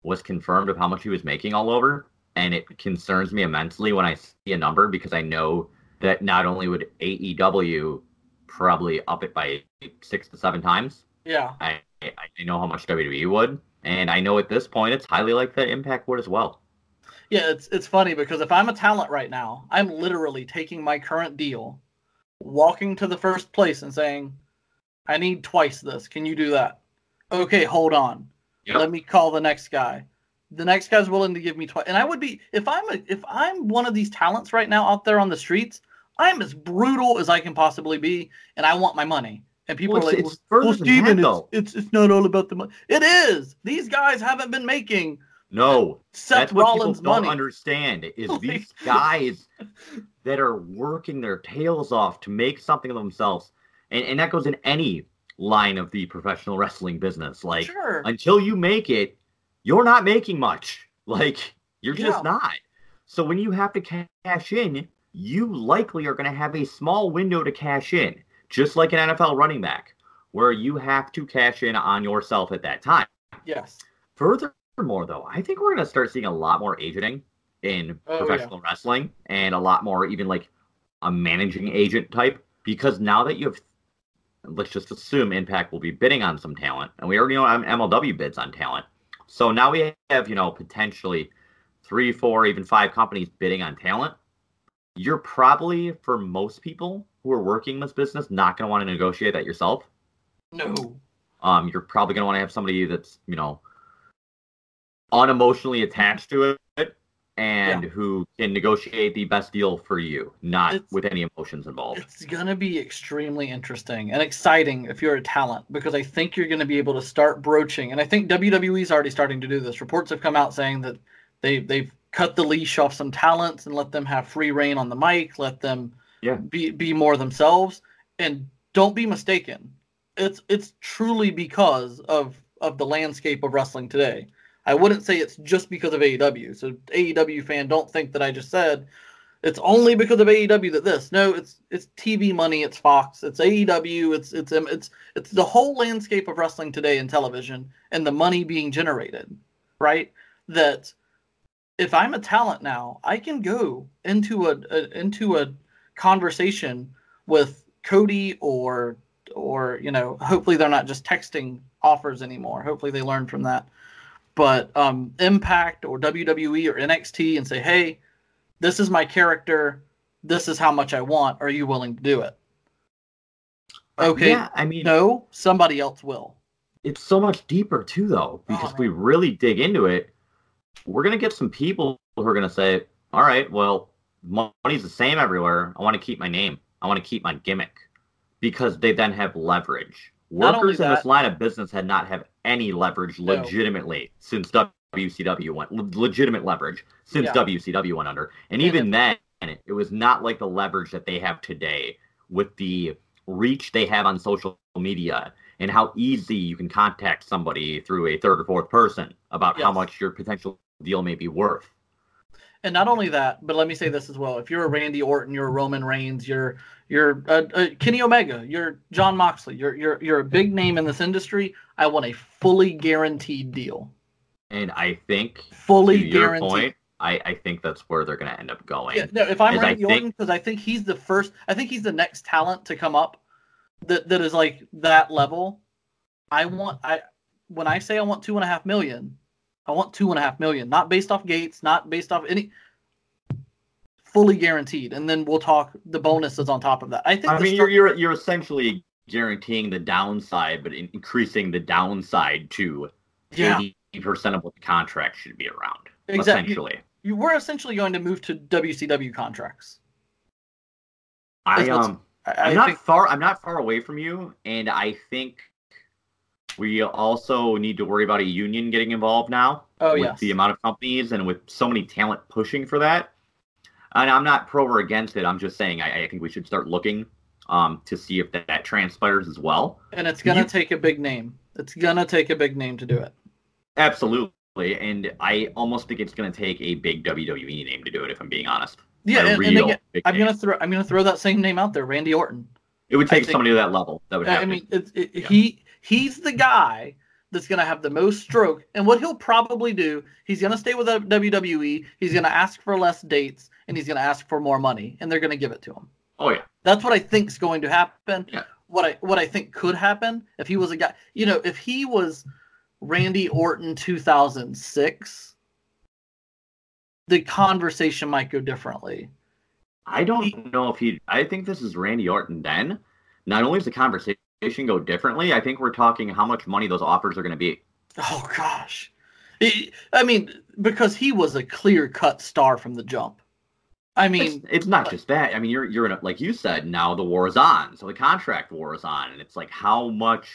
Speaker 4: was confirmed of how much he was making all over, and it concerns me immensely when I see a number because I know that not only would AEW probably up it by six to seven times,
Speaker 3: Yeah.
Speaker 4: I I know how much WWE would, and I know at this point it's highly likely that Impact would as well.
Speaker 3: Yeah, it's it's funny because if I'm a talent right now, I'm literally taking my current deal, walking to the first place and saying, "I need twice this. Can you do that?" Okay, hold on.
Speaker 4: Yep.
Speaker 3: Let me call the next guy. The next guy's willing to give me twice, and I would be if I'm a, if I'm one of these talents right now out there on the streets. I'm as brutal as I can possibly be, and I want my money. And people
Speaker 4: Well,
Speaker 3: are like,
Speaker 4: it's- it's
Speaker 3: "Well,
Speaker 4: than Stephen,
Speaker 3: it's,
Speaker 4: though.
Speaker 3: it's it's not all about the money." It is. These guys haven't been making
Speaker 4: No,
Speaker 3: Seth
Speaker 4: That's what
Speaker 3: Rollins
Speaker 4: people don't
Speaker 3: money.
Speaker 4: understand is these guys that are working their tails off to make something of themselves, and, and that goes in any line of the professional wrestling business. Like
Speaker 3: sure.
Speaker 4: until you make it, you're not making much. Like you're just
Speaker 3: Yeah.
Speaker 4: not. So when you have to cash in, you likely are going to have a small window to cash in, just like an NFL running back, where you have to cash in on yourself at that time.
Speaker 3: yes.
Speaker 4: Furthermore, though, I think we're going to start seeing a lot more agenting in
Speaker 3: Oh,
Speaker 4: professional wrestling and a lot more even like a managing agent type because now that you have, let's just assume Impact will be bidding on some talent, and we already know MLW bids on talent. So now we have, you know, potentially three, four, even five companies bidding on talent. You're probably, for most people who are working this business, not going to want to negotiate that yourself
Speaker 3: No.
Speaker 4: um, you're probably going to want to have somebody that's you know unemotionally attached to it and who can negotiate the best deal for you not
Speaker 3: It's-
Speaker 4: with any emotions involved
Speaker 3: It's gonna be extremely interesting and exciting if you're a talent because I think you're gonna be able to start broaching, and I think WWE's already starting to do this. Reports have come out saying that they they've cut the leash off some talents and let them have free reign on the mic, let them
Speaker 4: Yeah.
Speaker 3: be be more themselves. And don't be mistaken, it's it's truly because of of the landscape of wrestling today. I wouldn't say it's just because of AEW. So AEW fan, don't think that I just said it's only because of AEW that this. No, it's it's TV money, it's Fox, it's AEW, it's it's it's it's the whole landscape of wrestling today in television and the money being generated, right? That if I'm a talent now, I can go into a, a into a conversation with Cody or or you know, hopefully they're not just texting offers anymore. Hopefully they learn from that. But um, Impact or WWE or NXT and say, hey, this is my character. This is how much I want. Are you willing to do it? Okay.
Speaker 4: yeah i mean
Speaker 3: No, somebody else will.
Speaker 4: it's so much deeper too, though, because we really dig into it. We're gonna get some people who are gonna say, "All right, well, money's the same everywhere. I want to keep my name. I want to keep my gimmick," because they then have leverage. Workers in this line of business had not have any leverage
Speaker 3: No.
Speaker 4: legitimately since WCW went le- legitimate leverage since
Speaker 3: Yeah.
Speaker 4: WCW went under, and
Speaker 3: And
Speaker 4: even then, it was not like the leverage that they have today with the reach they have on social media and how easy you can contact somebody through a third or fourth person about how much your potential deal may be worth.
Speaker 3: And not only that, but let me say this as well: if you're a Randy Orton, you're a Roman Reigns, you're you're uh, uh, Kenny Omega, you're Jon Moxley, you're you're you're a big name in this industry. I want a fully guaranteed deal,
Speaker 4: And I think,
Speaker 3: fully
Speaker 4: to your
Speaker 3: guaranteed.
Speaker 4: point, I, I think that's where they're going to end up going.
Speaker 3: Yeah, no, if I'm
Speaker 4: I
Speaker 3: Randy
Speaker 4: think-
Speaker 3: Orton, because I think he's the first, I think he's the next talent to come up that that is like that level. I want I when I say I want two and a half million, I want two and a half million, not based off gates, not based off any fully guaranteed, and then we'll talk the bonuses on top of that. I think
Speaker 4: I mean,
Speaker 3: start-
Speaker 4: you're, you're you're essentially guaranteeing the downside, but in- increasing the downside to
Speaker 3: yeah,
Speaker 4: eighty percent of what the contract should be around.
Speaker 3: Exactly.
Speaker 4: Essentially,
Speaker 3: you, we're essentially going to move to WCW contracts.
Speaker 4: I um.
Speaker 3: I,
Speaker 4: I'm not
Speaker 3: think
Speaker 4: far. I'm not far away from you, and I think we also need to worry about a union getting involved now.
Speaker 3: Oh,
Speaker 4: with
Speaker 3: yes.
Speaker 4: the amount of companies and with so many talent pushing for that. And I'm not pro or against it. I'm just saying I, I think we should start looking um, to see if that, that transpires as well.
Speaker 3: and it's gonna
Speaker 4: you-
Speaker 3: take a big name. It's gonna take a big name to do it.
Speaker 4: Absolutely, and I almost think it's going to take a big WWE name to do it. If I'm being honest,
Speaker 3: Yeah, and, and again, I'm gonna throw I'm gonna throw that same name out there, Randy Orton.
Speaker 4: It would take
Speaker 3: think-
Speaker 4: somebody to that level. That would Happen.
Speaker 3: I mean, it, it,
Speaker 4: Yeah.
Speaker 3: he he's the guy that's gonna have the most stroke, and what he'll probably do, he's gonna stay with WWE. He's gonna ask for less dates, and he's gonna ask for more money, and they're gonna give it to him.
Speaker 4: oh yeah,
Speaker 3: That's what I think is going to happen.
Speaker 4: Yeah.
Speaker 3: What I what I think could happen if he was a guy, you know, if he was Randy Orton 2006, the conversation might go differently.
Speaker 4: I don't know if he. I think this is Randy Orton. Then, not only is the conversation go differently, I think we're talking how much money those offers are going to be.
Speaker 3: Oh gosh, I mean, because he was a clear cut star from the jump. I mean,
Speaker 4: it's not uh, just that. I mean, you're you're in a, like you said. Now the war is on, so the contract war is on, and it's like how much.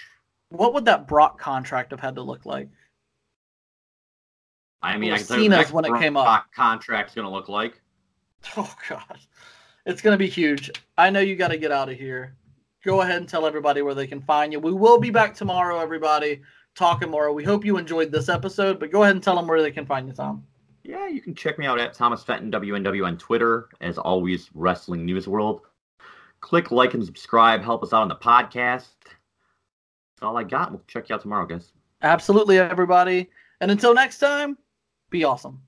Speaker 3: what would that Brock contract have had to look like?
Speaker 4: I mean, I can tell you
Speaker 3: when it
Speaker 4: Brock
Speaker 3: came up.
Speaker 4: Contract's going to look like.
Speaker 3: Oh god, it's gonna be huge. I know you got to get out of here. Go ahead and tell everybody where they can find you. We will be back tomorrow, everybody, talking more. We hope you enjoyed this episode, but go ahead and tell them where they can find you, Tom.
Speaker 4: Yeah, you can check me out at Thomas Fenton WNW on Twitter. As always, Wrestling News World. Click like and subscribe. Help us out on the podcast. That's all I got. We'll check you out tomorrow, guys.
Speaker 3: Absolutely, everybody. And until next time, be awesome.